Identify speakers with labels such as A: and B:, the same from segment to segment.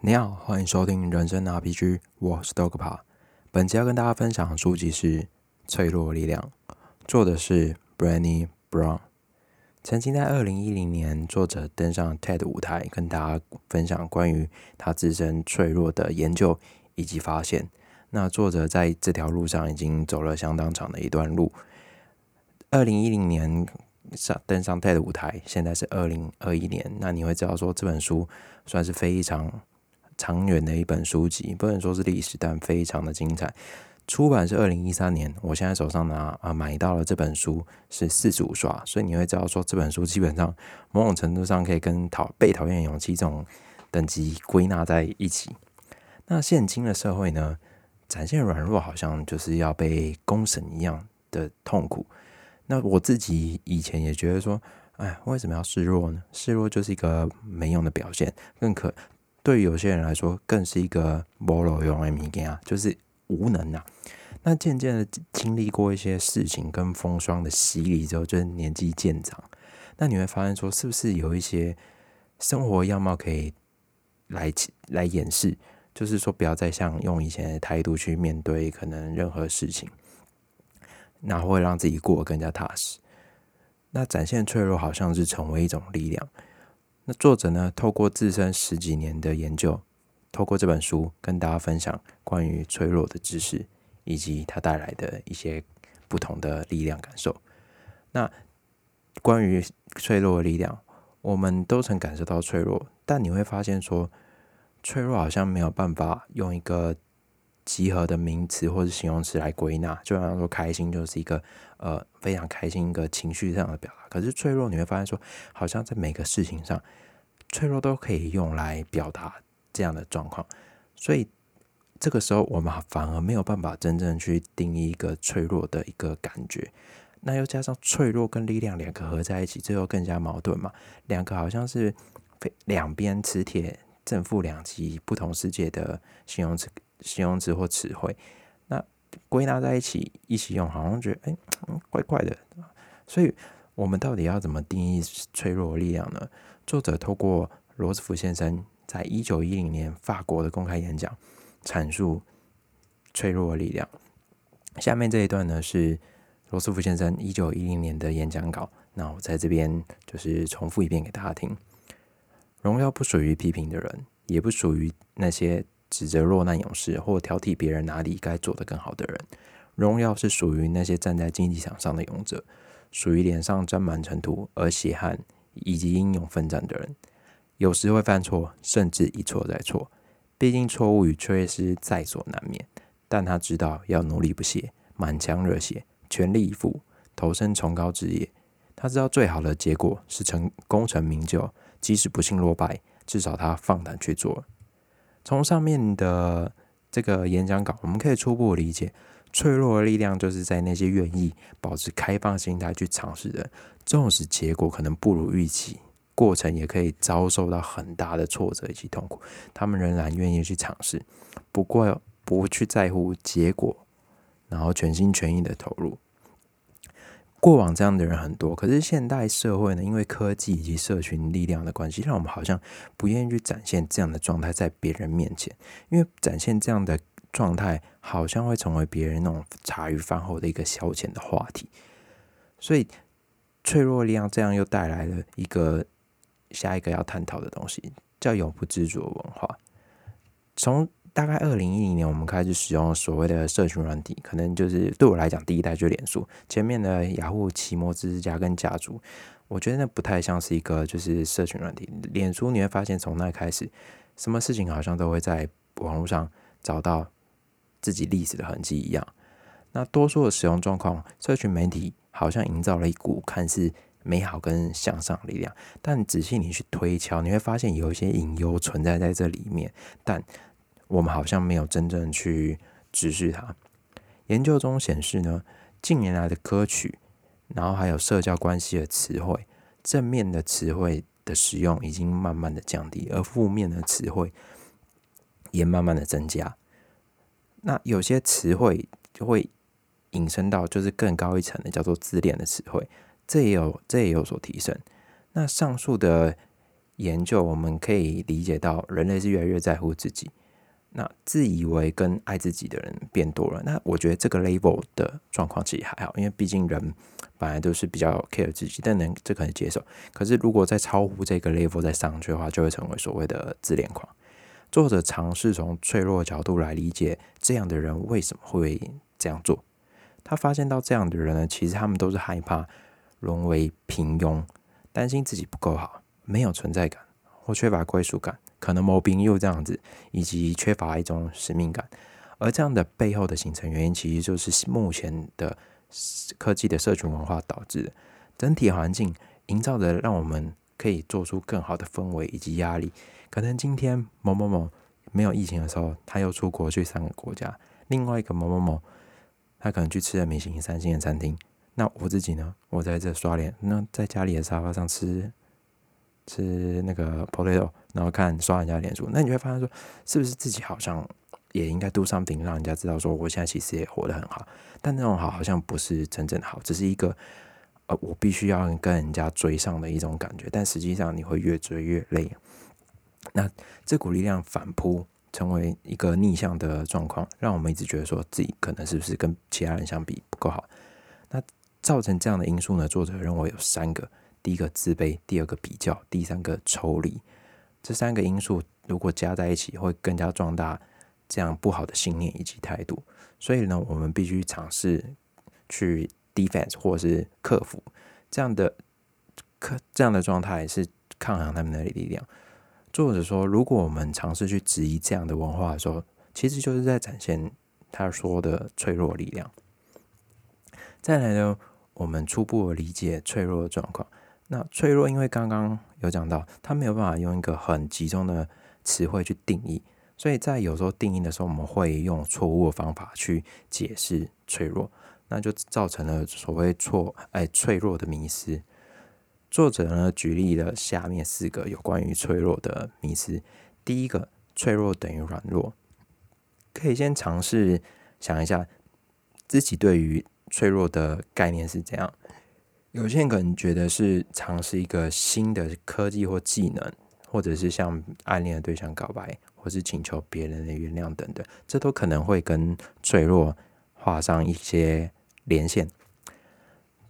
A: 你好，欢迎收听人生 RPG，我是 Dogpa。本期要跟大家分享的书籍是《脆弱力量》，作者是 Brandy Brown。曾经在二零一零年，作者登上 TED 舞台，跟大家分享关于他自身脆弱的研究以及发现。那作者在这条路上已经走了相当长的一段路。二零一零年上登上 TED 舞台，现在是二零二一年，那你会知道说这本书算是非常长远的一本书籍，不能说是历史，但非常的精彩。出版是二零一三年，我现在手上拿啊买到了这本书是四十五刷，所以你会知道说这本书基本上某种程度上可以跟讨被讨厌勇气这种等级归纳在一起。那现今的社会呢，展现软弱好像就是要被公审一样的痛苦。那我自己以前也觉得说，哎，为什么要示弱呢？示弱就是一个没用的表现，更可对于有些人来说，更是一个无路用的物件啊，就是无能啊。那渐渐的经历过一些事情跟风霜的洗礼之后，就是年纪渐长，那你会发现说，是不是有一些生活样貌可以来来掩饰？就是说，不要再像用以前的态度去面对可能任何事情，那会让自己过得更加踏实。那展现脆弱，好像是成为一种力量。那作者呢，透过自身十几年的研究，透过这本书跟大家分享关于脆弱的知识。以及它带来的一些不同的力量感受。那关于脆弱的力量，我们都曾感受到脆弱，但你会发现说，脆弱好像没有办法用一个集合的名词或者形容词来归纳。就好像说，开心就是一个呃非常开心一个情绪上的表达。可是脆弱，你会发现说，好像在每个事情上，脆弱都可以用来表达这样的状况。所以。这个时候，我们反而没有办法真正去定义一个脆弱的一个感觉。那又加上脆弱跟力量两个合在一起，最后更加矛盾嘛？两个好像是非两边磁铁正负两极不同世界的形容词、形容词或词汇。那归纳在一起一起用，好像觉得哎，怪怪的。所以，我们到底要怎么定义脆弱的力量呢？作者透过罗斯福先生在一九一零年法国的公开演讲。阐述脆弱的力量。下面这一段呢是罗斯福先生一九一零年的演讲稿。那我在这边就是重复一遍给大家听。荣耀不属于批评的人，也不属于那些指责落难勇士或挑剔别人哪里该做得更好的人。荣耀是属于那些站在竞技场上的勇者，属于脸上沾满尘土而血汗以及英勇奋战的人。有时会犯错，甚至一错再错。毕竟错误与缺失在所难免，但他知道要努力不懈，满腔热血，全力以赴，投身崇高职业。他知道最好的结果是成功成名就，即使不幸落败，至少他放胆去做。从上面的这个演讲稿，我们可以初步理解，脆弱的力量就是在那些愿意保持开放心态去尝试的，纵使结果可能不如预期。过程也可以遭受到很大的挫折以及痛苦，他们仍然愿意去尝试，不过不去在乎结果，然后全心全意的投入。过往这样的人很多，可是现代社会呢，因为科技以及社群力量的关系，让我们好像不愿意去展现这样的状态在别人面前，因为展现这样的状态好像会成为别人那种茶余饭后的一个消遣的话题，所以脆弱力量这样又带来了一个。下一个要探讨的东西叫永不知足文化。从大概二零一零年，我们开始使用所谓的社群软体，可能就是对我来讲，第一代就是脸书。前面的雅虎、奇摩、知识家跟家族，我觉得那不太像是一个就是社群软体。脸书你会发现，从那开始，什么事情好像都会在网络上找到自己历史的痕迹一样。那多数的使用状况，社群媒体好像营造了一股看似。美好跟向上力量，但仔细你去推敲，你会发现有一些隐忧存在在这里面，但我们好像没有真正去直视它。研究中显示呢，近年来的歌曲，然后还有社交关系的词汇，正面的词汇的使用已经慢慢的降低，而负面的词汇也慢慢的增加。那有些词汇就会引申到就是更高一层的，叫做自恋的词汇。这也有，这也有所提升。那上述的研究，我们可以理解到，人类是越来越在乎自己。那自以为跟爱自己的人变多了。那我觉得这个 level 的状况其实还好，因为毕竟人本来都是比较 care 自己，但能这可能接受。可是如果再超乎这个 level 再上去的话，就会成为所谓的自恋狂。作者尝试从脆弱的角度来理解这样的人为什么会这样做。他发现到这样的人呢，其实他们都是害怕沦为平庸，担心自己不够好，没有存在感或缺乏归属感，可能某兵又这样子，以及缺乏一种使命感。而这样的背后的形成原因，其实就是目前的科技的社群文化导致的整体环境营造的，让我们可以做出更好的氛围以及压力。可能今天某某某没有疫情的时候，他又出国去三个国家，另外一个某某某。他可能去吃了米其林三星的餐厅，那我自己呢？我在这刷脸，那在家里的沙发上吃吃那个 potato，然后看刷人家脸书，那你会发现说，是不是自己好像也应该 do something，让人家知道说，我现在其实也活得很好。但那种好好像不是真正好，只是一个呃，我必须要跟人家追上的一种感觉。但实际上你会越追越累。那这股力量反扑。成为一个逆向的状况，让我们一直觉得说自己可能是不是跟其他人相比不够好。那造成这样的因素呢？作者认为有三个：第一个自卑，第二个比较，第三个抽离。这三个因素如果加在一起，会更加壮大这样不好的信念以及态度。所以呢，我们必须尝试去 defense 或是克服这样的克这样的状态，是抗衡他们的力量。作者说，如果我们尝试去质疑这样的文化的时候，其实就是在展现他说的脆弱力量。再来呢，我们初步理解脆弱的状况。那脆弱，因为刚刚有讲到，他没有办法用一个很集中的词汇去定义，所以在有时候定义的时候，我们会用错误的方法去解释脆弱，那就造成了所谓错哎脆弱的迷失。作者呢举例了下面四个有关于脆弱的迷思。第一个，脆弱等于软弱。可以先尝试想一下自己对于脆弱的概念是怎样。有些人可能觉得是尝试一个新的科技或技能，或者是向暗恋的对象告白，或是请求别人的原谅等等，这都可能会跟脆弱画上一些连线。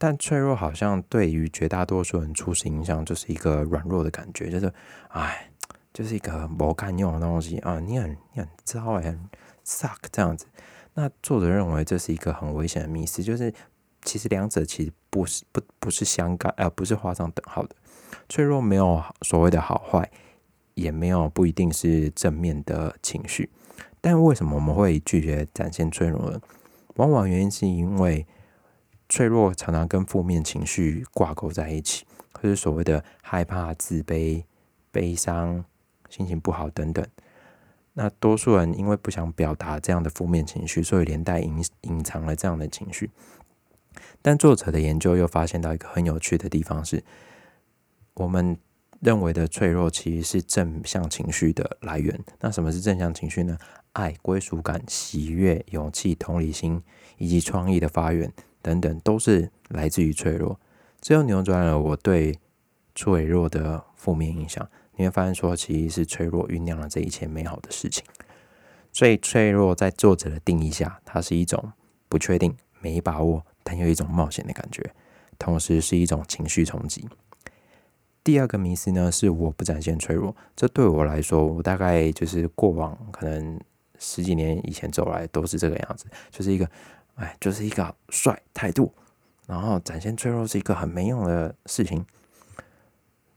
A: 但脆弱好像对于绝大多数人初始印象就是一个软弱的感觉，就是哎，就是一个不干用的东西啊，你很你很糟哎，很 suck 这样子。那作者认为这是一个很危险的迷思，就是其实两者其实不是不不是相干，呃，不是画上等号的。脆弱没有所谓的好坏，也没有不一定是正面的情绪。但为什么我们会拒绝展现脆弱呢？往往原因是因为。脆弱常常跟负面情绪挂钩在一起，或是所谓的害怕、自卑、悲伤、心情不好等等。那多数人因为不想表达这样的负面情绪，所以连带隐隐藏了这样的情绪。但作者的研究又发现到一个很有趣的地方是，我们认为的脆弱其实是正向情绪的来源。那什么是正向情绪呢？爱、归属感、喜悦、勇气、同理心以及创意的发源。等等，都是来自于脆弱，这又扭转了我对脆弱的负面印象。你会发现，说其实是脆弱酝酿了这一切美好的事情。所以，脆弱在作者的定义下，它是一种不确定、没把握，但又一种冒险的感觉，同时是一种情绪冲击。第二个迷思呢，是我不展现脆弱。这对我来说，我大概就是过往可能十几年以前走来都是这个样子，就是一个。哎，就是一个帅态度，然后展现脆弱是一个很没用的事情。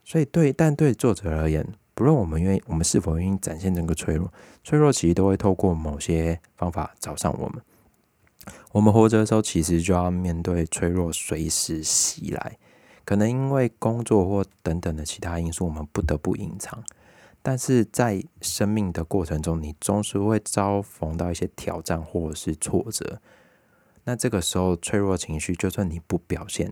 A: 所以对，但对作者而言，不论我们愿意，我们是否愿意展现这个脆弱，脆弱其实都会透过某些方法找上我们。我们活着的时候，其实就要面对脆弱随时袭来，可能因为工作或等等的其他因素，我们不得不隐藏。但是在生命的过程中，你总是会遭逢到一些挑战或者是挫折。那这个时候，脆弱情绪就算你不表现，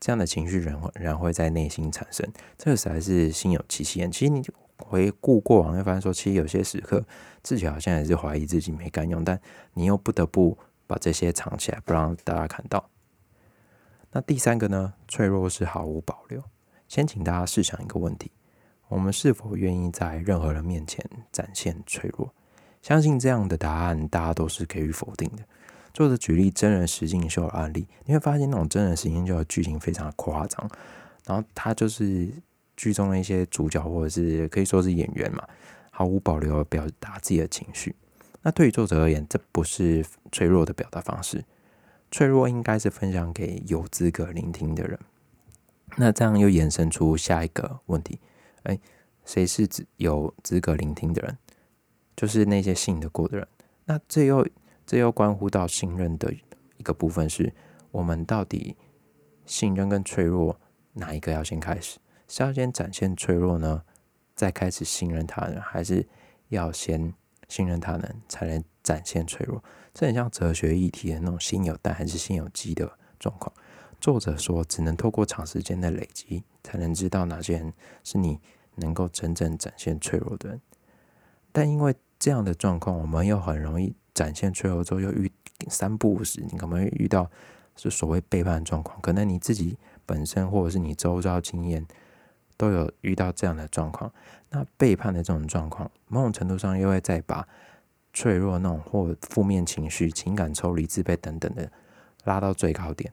A: 这样的情绪仍然会在内心产生，这个实在是心有戚戚焉。其实你回顾过往，会发现说，其实有些时刻自己好像也是怀疑自己没干用，但你又不得不把这些藏起来，不让大家看到。那第三个呢？脆弱是毫无保留。先请大家试想一个问题：我们是否愿意在任何人面前展现脆弱？相信这样的答案，大家都是给予否定的。作者举例真人实境秀的案例，你会发现那种真人实境秀的剧情非常的夸张，然后他就是剧中的一些主角或者是可以说是演员嘛，毫无保留的表达自己的情绪。那对于作者而言，这不是脆弱的表达方式，脆弱应该是分享给有资格聆听的人。那这样又延伸出下一个问题：哎，谁是有资格聆听的人？就是那些信得过的人，那这又这又关乎到信任的一个部分，是我们到底信任跟脆弱哪一个要先开始？是要先展现脆弱呢，再开始信任他人，还是要先信任他人才能展现脆弱？这很像哲学议题的那种心有蛋还是心有鸡的状况。作者说，只能透过长时间的累积，才能知道哪些人是你能够真正展现脆弱的人。但因为这样的状况，我们又很容易展现脆弱之后，又遇三不五时，你可能会遇到是所谓背叛状况。可能你自己本身或者是你周遭经验都有遇到这样的状况。那背叛的这种状况，某种程度上又会再把脆弱那种或负面情绪、情感抽离、自卑等等的拉到最高点，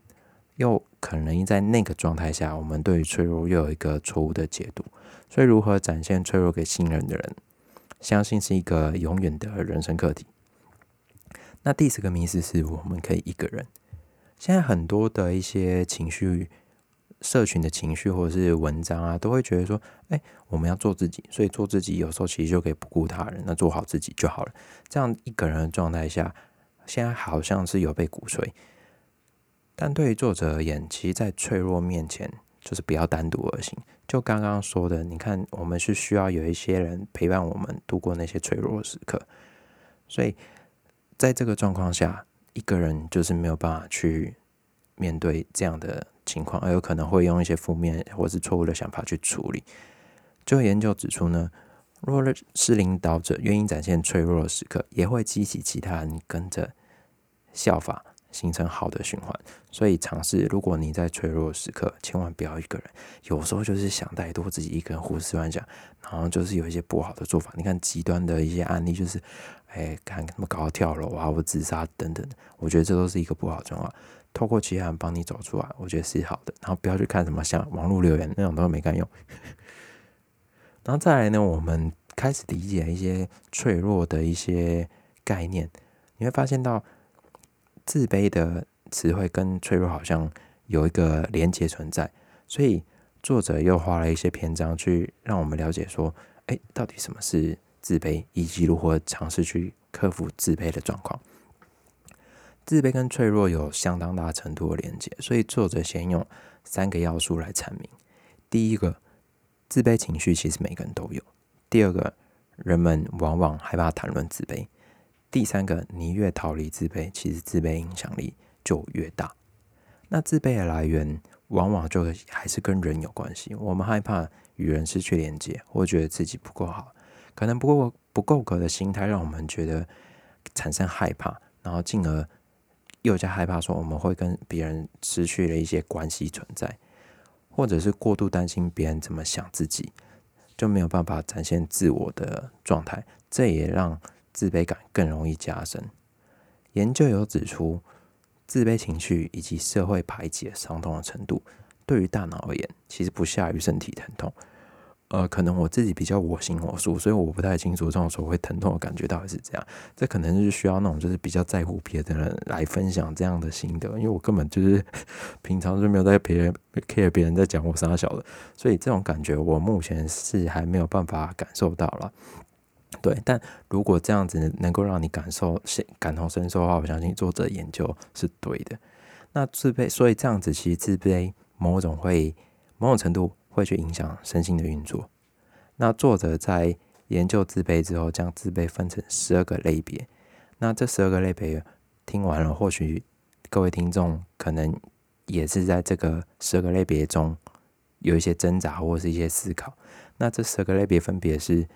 A: 又可能在那个状态下，我们对于脆弱又有一个错误的解读。所以，如何展现脆弱给信任的人？相信是一个永远的人生课题。那第四个迷思是我们可以一个人。现在很多的一些情绪、社群的情绪或者是文章啊，都会觉得说：“哎，我们要做自己，所以做自己有时候其实就可以不顾他人，那做好自己就好了。”这样一个人的状态下，现在好像是有被鼓吹。但对于作者而言，其实，在脆弱面前。就是不要单独而行。就刚刚说的，你看，我们是需要有一些人陪伴我们度过那些脆弱时刻。所以，在这个状况下，一个人就是没有办法去面对这样的情况，而有可能会用一些负面或是错误的想法去处理。就研究指出呢，若是领导者愿意展现脆弱的时刻，也会激起其他人跟着效法。形成好的循环，所以尝试。如果你在脆弱的时刻，千万不要一个人。有时候就是想太多，自己一个人胡思乱想，然后就是有一些不好的做法。你看极端的一些案例，就是哎，看什么搞到跳楼啊，或自杀等等。我觉得这都是一个不好的状况。透过其他人帮你走出来，我觉得是好的。然后不要去看什么像网络留言那种，都没干用。然后再来呢，我们开始理解一些脆弱的一些概念，你会发现到。自卑的词汇跟脆弱好像有一个连接存在，所以作者又花了一些篇章去让我们了解说，哎，到底什么是自卑，以及如何尝试去克服自卑的状况。自卑跟脆弱有相当大程度的连接，所以作者先用三个要素来阐明：第一个，自卑情绪其实每个人都有；第二个，人们往往害怕谈论自卑。第三个，你越逃离自卑，其实自卑影响力就越大。那自卑的来源，往往就还是跟人有关系。我们害怕与人失去连接，或觉得自己不够好，可能不够不够格的心态，让我们觉得产生害怕，然后进而又加害怕说我们会跟别人失去了一些关系存在，或者是过度担心别人怎么想自己，就没有办法展现自我的状态。这也让自卑感更容易加深。研究有指出，自卑情绪以及社会排挤伤痛的程度，对于大脑而言，其实不下于身体疼痛。呃，可能我自己比较我行我素，所以我不太清楚这种所谓疼痛的感觉到底是怎样。这可能是需要那种就是比较在乎别的人来分享这样的心得，因为我根本就是 平常就没有在别人 care 别人在讲我啥小的，所以这种感觉我目前是还没有办法感受到了。对，但如果这样子能够让你感受、感同身受的话，我相信作者研究是对的。那自卑，所以这样子其实自卑某种会、某种程度会去影响身心的运作。那作者在研究自卑之后，将自卑分成十二个类别。那这十二个类别听完了，或许各位听众可能也是在这个十二个类别中有一些挣扎或是一些思考。那这十二个类别分别是。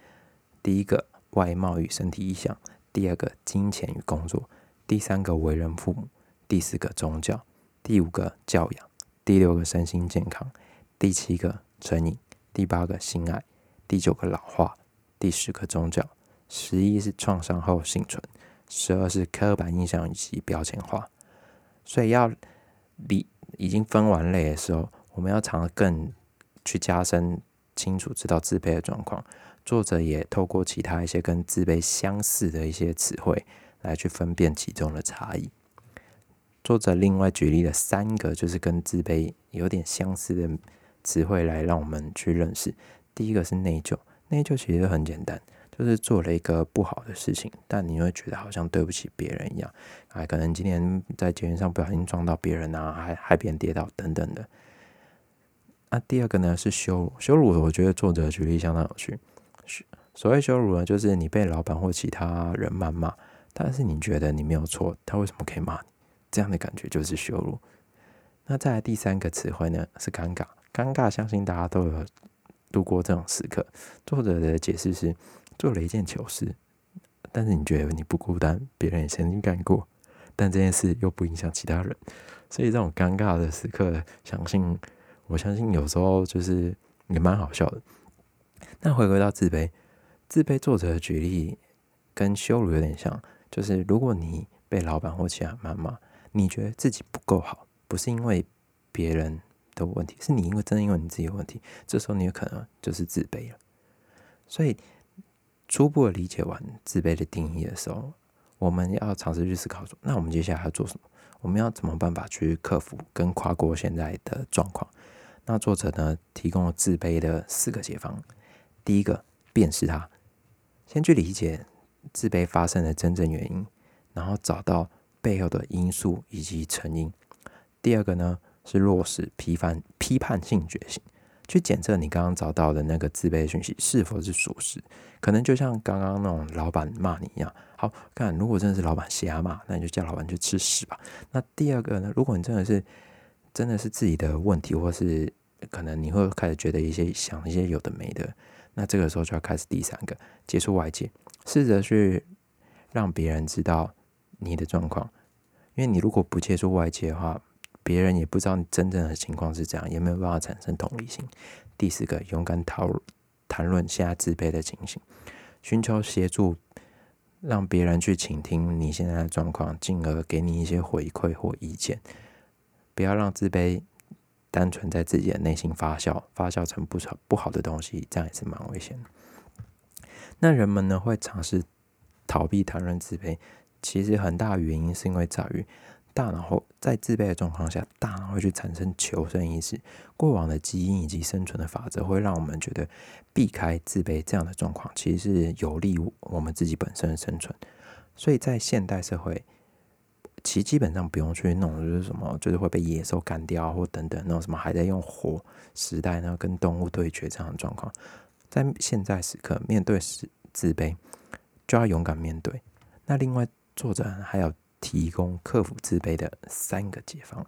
A: 第一个外貌与身体意向，第二个金钱与工作，第三个为人父母，第四个宗教，第五个教养，第六个身心健康，第七个成瘾，第八个性爱，第九个老化，第十个宗教，十一是创伤后幸存，十二是刻板印象以及标签化。所以要理已经分完类的时候，我们要尝更去加深清楚知道自卑的状况。作者也透过其他一些跟自卑相似的一些词汇来去分辨其中的差异。作者另外举例了三个就是跟自卑有点相似的词汇来让我们去认识。第一个是内疚，内疚其实很简单，就是做了一个不好的事情，但你会觉得好像对不起别人一样，还可能今天在节目上不小心撞到别人啊，还害别人跌倒等等的。那第二个呢是羞辱，羞辱我觉得作者举例相当有趣。所谓羞辱呢，就是你被老板或其他人谩骂，但是你觉得你没有错，他为什么可以骂你？这样的感觉就是羞辱。那再来第三个词汇呢是尴尬，尴尬相信大家都有度过这种时刻。作者的解释是做了一件糗事，但是你觉得你不孤单，别人也曾经干过，但这件事又不影响其他人，所以这种尴尬的时刻，相信我相信有时候就是也蛮好笑的。那回归到自卑，自卑作者的举例跟羞辱有点像，就是如果你被老板或其他妈妈，你觉得自己不够好，不是因为别人的问题，是你因为真的因为你自己有问题，这时候你有可能就是自卑了。所以初步的理解完自卑的定义的时候，我们要尝试去思考说，那我们接下来要做什么？我们要怎么办法去克服跟跨过现在的状况？那作者呢提供了自卑的四个解方。第一个，辨识它，先去理解自卑发生的真正原因，然后找到背后的因素以及成因。第二个呢，是落实批判批判性觉醒，去检测你刚刚找到的那个自卑讯息是否是属实。可能就像刚刚那种老板骂你一样，好看。如果真的是老板瞎骂，那你就叫老板去吃屎吧。那第二个呢，如果你真的是真的是自己的问题，或是可能你会开始觉得一些想一些有的没的。那这个时候就要开始第三个，接触外界，试着去让别人知道你的状况，因为你如果不接触外界的话，别人也不知道你真正的情况是怎样，也没有办法产生同理心。第四个，勇敢讨谈论现在自卑的情形，寻求协助，让别人去倾听你现在的状况，进而给你一些回馈或意见，不要让自卑。单纯在自己的内心发酵，发酵成不好不好的东西，这样也是蛮危险的。那人们呢会尝试逃避谈论自卑，其实很大原因是因为在于大脑在自卑的状况下，大脑会去产生求生意识，过往的基因以及生存的法则会让我们觉得避开自卑这样的状况，其实是有利于我们自己本身的生存。所以在现代社会。其基本上不用去弄，就是什么，就是会被野兽干掉或等等那种什么还在用火时代呢，跟动物对决这样的状况，在现在时刻面对自自卑，就要勇敢面对。那另外作者还有提供克服自卑的三个解方。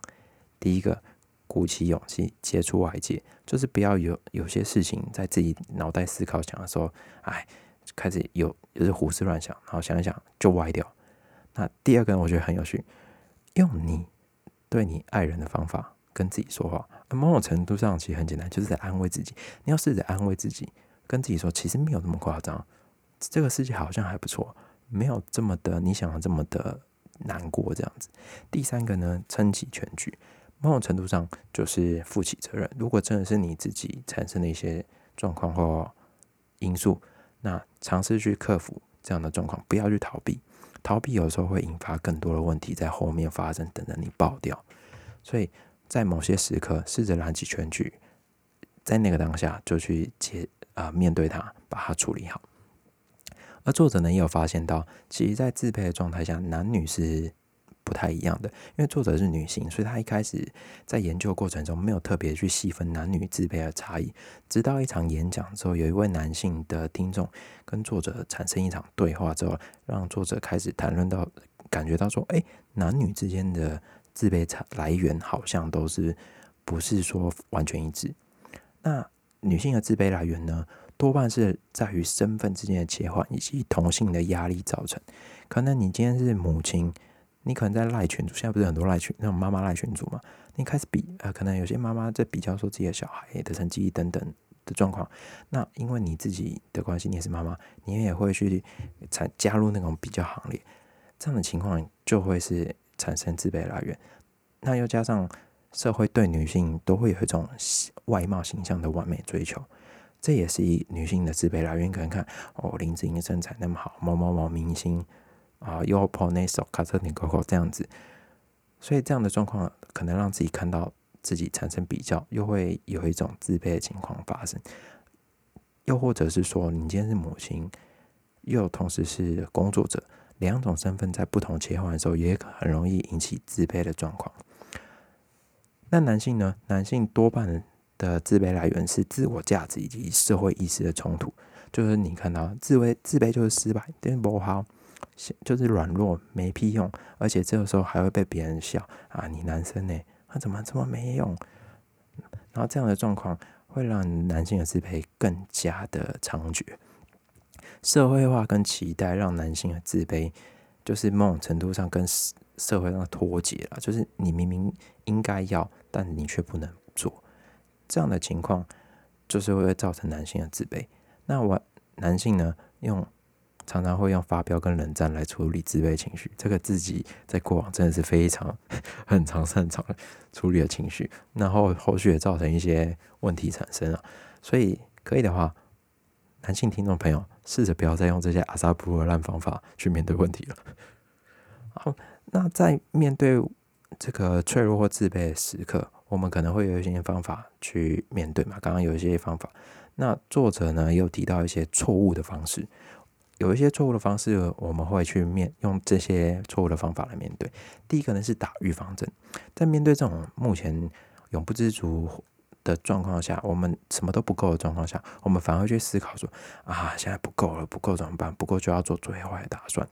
A: 第一个，鼓起勇气接触外界，就是不要有有些事情在自己脑袋思考想的时候，哎，开始有就是胡思乱想，然后想一想就歪掉。那第二个，我觉得很有趣，用你对你爱人的方法跟自己说话，某种程度上其实很简单，就是在安慰自己。你要试着安慰自己，跟自己说，其实没有那么夸张，这个世界好像还不错，没有这么的你想的这么的难过这样子。第三个呢，撑起全局，某种程度上就是负起责任。如果真的是你自己产生的一些状况或因素，那尝试去克服这样的状况，不要去逃避。逃避有时候会引发更多的问题在后面发生，等着你爆掉。所以在某些时刻，试着燃起全局，在那个当下就去接啊面对它，把它处理好。而作者呢也有发现到，其实，在自卑的状态下，男女是。不太一样的，因为作者是女性，所以她一开始在研究过程中没有特别去细分男女自卑的差异。直到一场演讲之后，有一位男性的听众跟作者产生一场对话之后，让作者开始谈论到，感觉到说，哎，男女之间的自卑差来源好像都是不是说完全一致。那女性的自卑来源呢，多半是在于身份之间的切换以及同性的压力造成。可能你今天是母亲。你可能在赖群组，现在不是很多赖群那种妈妈赖群组嘛？你开始比呃，可能有些妈妈在比较说自己的小孩的成绩等等的状况。那因为你自己的关系，你也是妈妈，你也会去产加入那种比较行列，这样的情况就会是产生自卑来源。那又加上社会对女性都会有一种外貌形象的完美追求，这也是一女性的自卑来源。可能看哦，林志颖身材那么好，某某某明星啊，又破那手卡特尼狗狗这样子，所以这样的状况可能让自己看到自己产生比较，又会有一种自卑的情况发生。又或者是说，你今天是母亲，又同时是工作者，两种身份在不同切换的时候，也很容易引起自卑的状况。那男性呢？男性多半的自卑来源是自我价值以及社会意识的冲突。就是你看到自卑，自卑就是失败，对不好，就是软弱，没屁用。而且这个时候还会被别人笑啊！你男生呢？他怎么这么没用？然后这样的状况会让男性的自卑更加的猖獗。社会化跟期待让男性的自卑，就是某种程度上跟社会上脱节了。就是你明明应该要。但你却不能做，这样的情况就是会造成男性的自卑。那我男性呢，用常常会用发飙跟冷战来处理自卑情绪，这个自己在过往真的是非常 很常擅长处理的情绪，然后后续也造成一些问题产生了。所以可以的话，男性听众朋友，试着不要再用这些阿萨布鲁的烂方法去面对问题了。好，那在面对。这个脆弱或自卑的时刻，我们可能会有一些方法去面对嘛。刚刚有一些方法，那作者呢又提到一些错误的方式，有一些错误的方式，我们会去面用这些错误的方法来面对。第一个呢是打预防针，在面对这种目前永不知足。的状况下，我们什么都不够的状况下，我们反而去思考说啊，现在不够了，不够怎么办？不够就要做最坏的打算。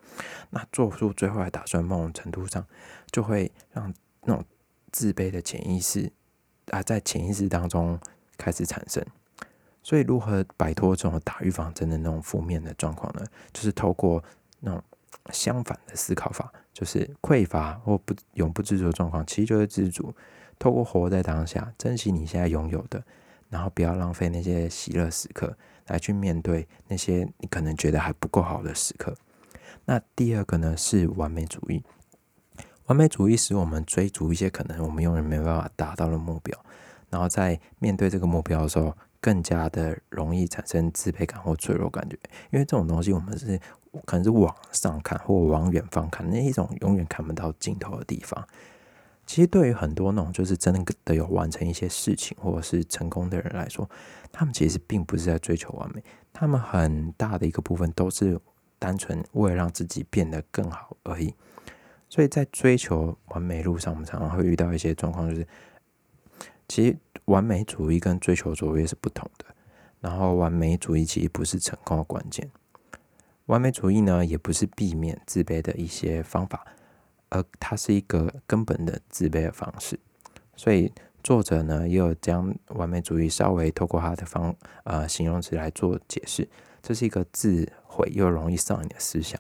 A: 那做出最坏的打算，某种程度上就会让那种自卑的潜意识啊，在潜意识当中开始产生。所以，如何摆脱这种打预防针的那种负面的状况呢？就是透过那种相反的思考法，就是匮乏或不永不知足的状况，其实就是知足。透过活在当下，珍惜你现在拥有的，然后不要浪费那些喜乐时刻，来去面对那些你可能觉得还不够好的时刻。那第二个呢是完美主义，完美主义使我们追逐一些可能我们永远没办法达到的目标，然后在面对这个目标的时候，更加的容易产生自卑感或脆弱感觉，因为这种东西我们是可能是往上看或往远方看，那一种永远看不到尽头的地方。其实对于很多那种就是真的有完成一些事情或者是成功的人来说，他们其实并不是在追求完美，他们很大的一个部分都是单纯为了让自己变得更好而已。所以在追求完美路上，我们常常会遇到一些状况，就是其实完美主义跟追求卓越是不同的。然后完美主义其实不是成功的关键，完美主义呢也不是避免自卑的一些方法。而它是一个根本的自卑的方式，所以作者呢也有将完美主义稍微透过他的方呃形容词来做解释，这是一个自毁又容易上瘾的思想，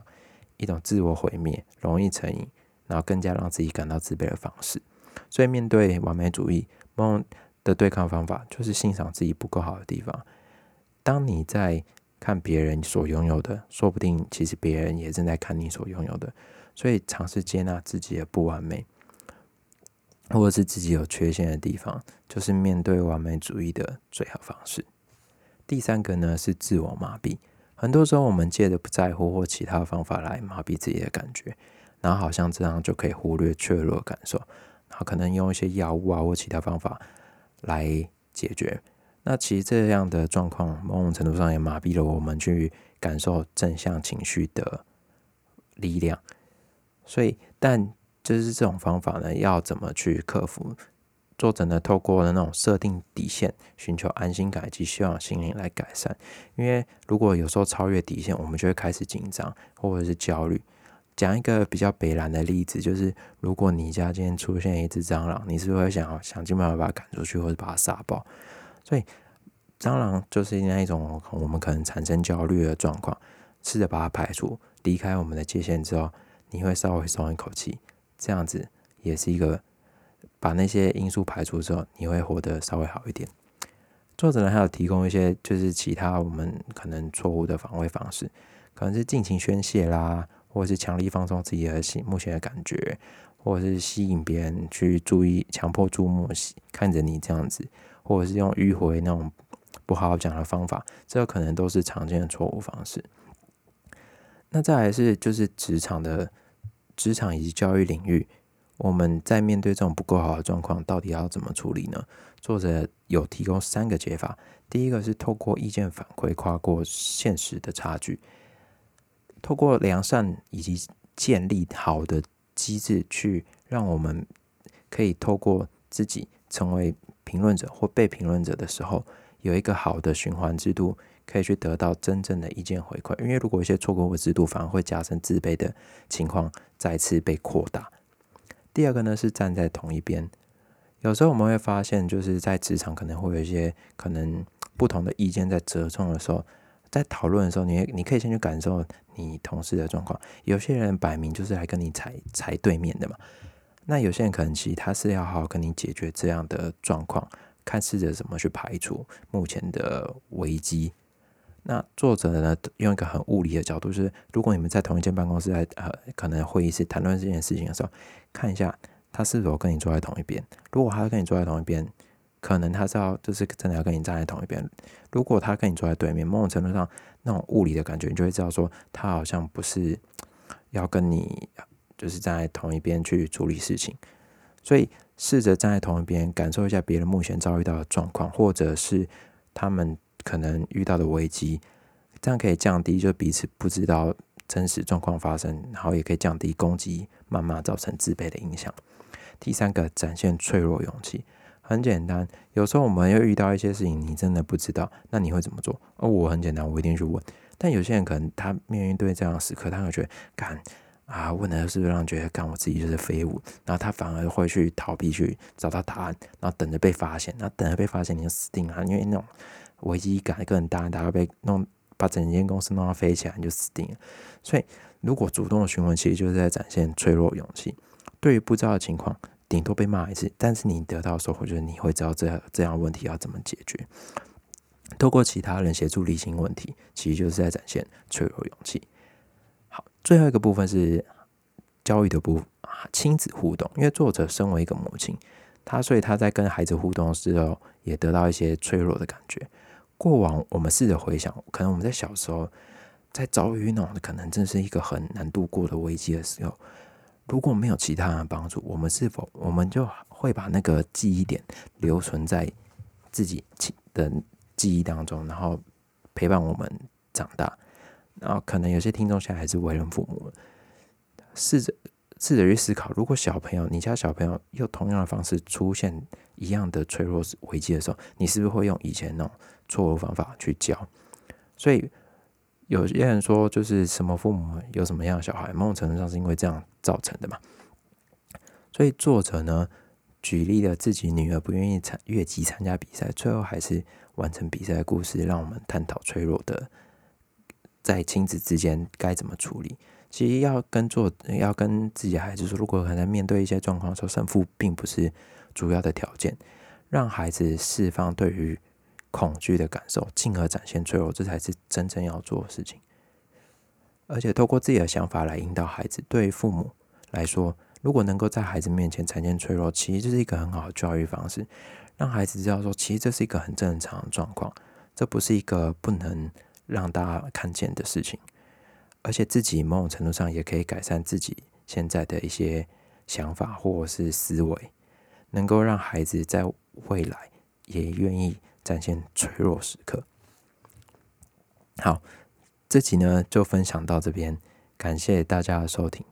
A: 一种自我毁灭、容易成瘾，然后更加让自己感到自卑的方式。所以面对完美主义，梦的对抗方法就是欣赏自己不够好的地方。当你在看别人所拥有的，说不定其实别人也正在看你所拥有的。所以，尝试接纳自己的不完美，或者是自己有缺陷的地方，就是面对完美主义的最好方式。第三个呢是自我麻痹，很多时候我们借着不在乎或其他方法来麻痹自己的感觉，然后好像这样就可以忽略脆弱的感受，然后可能用一些药物啊或其他方法来解决。那其实这样的状况，某种程度上也麻痹了我们去感受正向情绪的力量。所以，但就是这种方法呢，要怎么去克服？作者呢，透过了那种设定底线，寻求安心感及希望心灵来改善。因为如果有时候超越底线，我们就会开始紧张或者是焦虑。讲一个比较北蓝的例子，就是如果你家今天出现一只蟑螂，你是不是会想想尽办法把它赶出去，或者把它杀爆？所以，蟑螂就是那一种我们可能产生焦虑的状况，试着把它排除，离开我们的界限之后。你会稍微松一口气，这样子也是一个把那些因素排除之后，你会活得稍微好一点。作者呢还有提供一些就是其他我们可能错误的防卫方式，可能是尽情宣泄啦，或是强力放松自己的心目前的感觉，或者是吸引别人去注意，强迫注目看着你这样子，或者是用迂回那种不好好讲的方法，这可能都是常见的错误方式。那再来是就是职场的职场以及教育领域。我们在面对这种不够好的状况，到底要怎么处理呢？作者有提供三个解法。第一个是透过意见反馈跨过现实的差距，透过良善以及建立好的机制，去让我们可以透过自己成为评论者或被评论者的时候，有一个好的循环制度，可以去得到真正的意见回馈。因为如果一些错过的制度，反而会加深自卑的情况再次被扩大。第二个呢是站在同一边，有时候我们会发现，就是在职场可能会有一些可能不同的意见在折冲的时候，在讨论的时候，你你可以先去感受你同事的状况。有些人摆明就是来跟你踩踩对面的嘛，那有些人可能其实他是要好好跟你解决这样的状况，看试着怎么去排除目前的危机。那作者呢，用一个很物理的角度，就是如果你们在同一间办公室，在呃可能会议室谈论这件事情的时候，看一下他是否跟你坐在同一边。如果他跟你坐在同一边，可能他是要就是真的要跟你站在同一边。如果他跟你坐在对面，某种程度上那种物理的感觉，你就会知道说他好像不是要跟你就是在同一边去处理事情。所以试着站在同一边，感受一下别人目前遭遇到的状况，或者是他们。可能遇到的危机，这样可以降低就彼此不知道真实状况发生，然后也可以降低攻击谩骂造成自卑的影响。第三个，展现脆弱勇气，很简单。有时候我们又遇到一些事情，你真的不知道，那你会怎么做？哦，我很简单，我一定去问。但有些人可能他面对这样的时刻，他会觉得干啊，问的是不是让人觉得干我自己就是废物，然后他反而会去逃避去找到答案，然后等着被发现，然后等着被发现你就死定了，因为那种。危机感更大，大家被弄把整间公司弄到飞起来，你就死定了。所以，如果主动的询问，其实就是在展现脆弱勇气。对于不知道的情况，顶多被骂一次，但是你得到收获，就是你会知道这这样问题要怎么解决。透过其他人协助理清问题，其实就是在展现脆弱勇气。好，最后一个部分是教育的部啊，亲子互动。因为作者身为一个母亲，他所以他在跟孩子互动的时候，也得到一些脆弱的感觉。过往我们试着回想，可能我们在小时候在遭遇那种可能真是一个很难度过的危机的时候，如果没有其他人的帮助，我们是否我们就会把那个记忆点留存在自己的记忆当中，然后陪伴我们长大？然后可能有些听众现在还是为人父母，试着试着去思考，如果小朋友你家小朋友用同样的方式出现一样的脆弱危机的时候，你是不是会用以前那种？错误方法去教，所以有些人说，就是什么父母有什么样的小孩，某种程度上是因为这样造成的嘛。所以作者呢，举例了自己女儿不愿意参越级参加比赛，最后还是完成比赛的故事，让我们探讨脆弱的在亲子之间该怎么处理。其实要跟做，要跟自己孩子说，如果可能面对一些状况的时候，胜负并不是主要的条件，让孩子释放对于。恐惧的感受，进而展现脆弱，这才是真正要做的事情。而且，透过自己的想法来引导孩子，对于父母来说，如果能够在孩子面前展现脆弱，其实这是一个很好的教育方式，让孩子知道说，其实这是一个很正常的状况，这不是一个不能让大家看见的事情。而且，自己某种程度上也可以改善自己现在的一些想法或者是思维，能够让孩子在未来也愿意。展现脆弱时刻。好，这集呢就分享到这边，感谢大家的收听。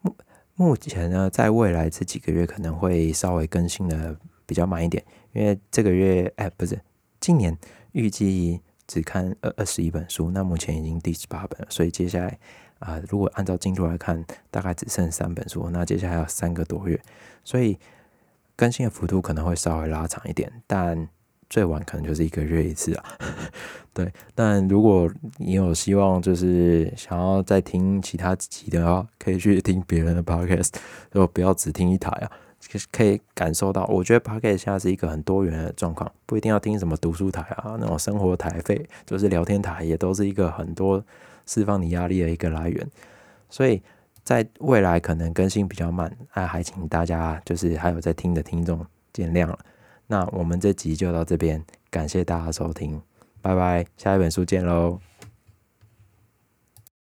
A: 目目前呢，在未来这几个月可能会稍微更新的比较慢一点，因为这个月哎不是今年预计只看二二十一本书，那目前已经第十八本了，所以接下来啊，如果按照进度来看，大概只剩三本书，那接下来还有三个多月，所以更新的幅度可能会稍微拉长一点，但。最晚可能就是一个月一次啊，对。但如果你有希望，就是想要再听其他集的话，可以去听别人的 podcast，就不要只听一台啊。可以感受到，我觉得 podcast 现在是一个很多元的状况，不一定要听什么读书台啊，那种生活台费，就是聊天台，也都是一个很多释放你压力的一个来源。所以在未来可能更新比较慢，那还请大家就是还有在听的听众见谅了。那我们这集就到这边，感谢大家收听，拜拜，下一本书见喽。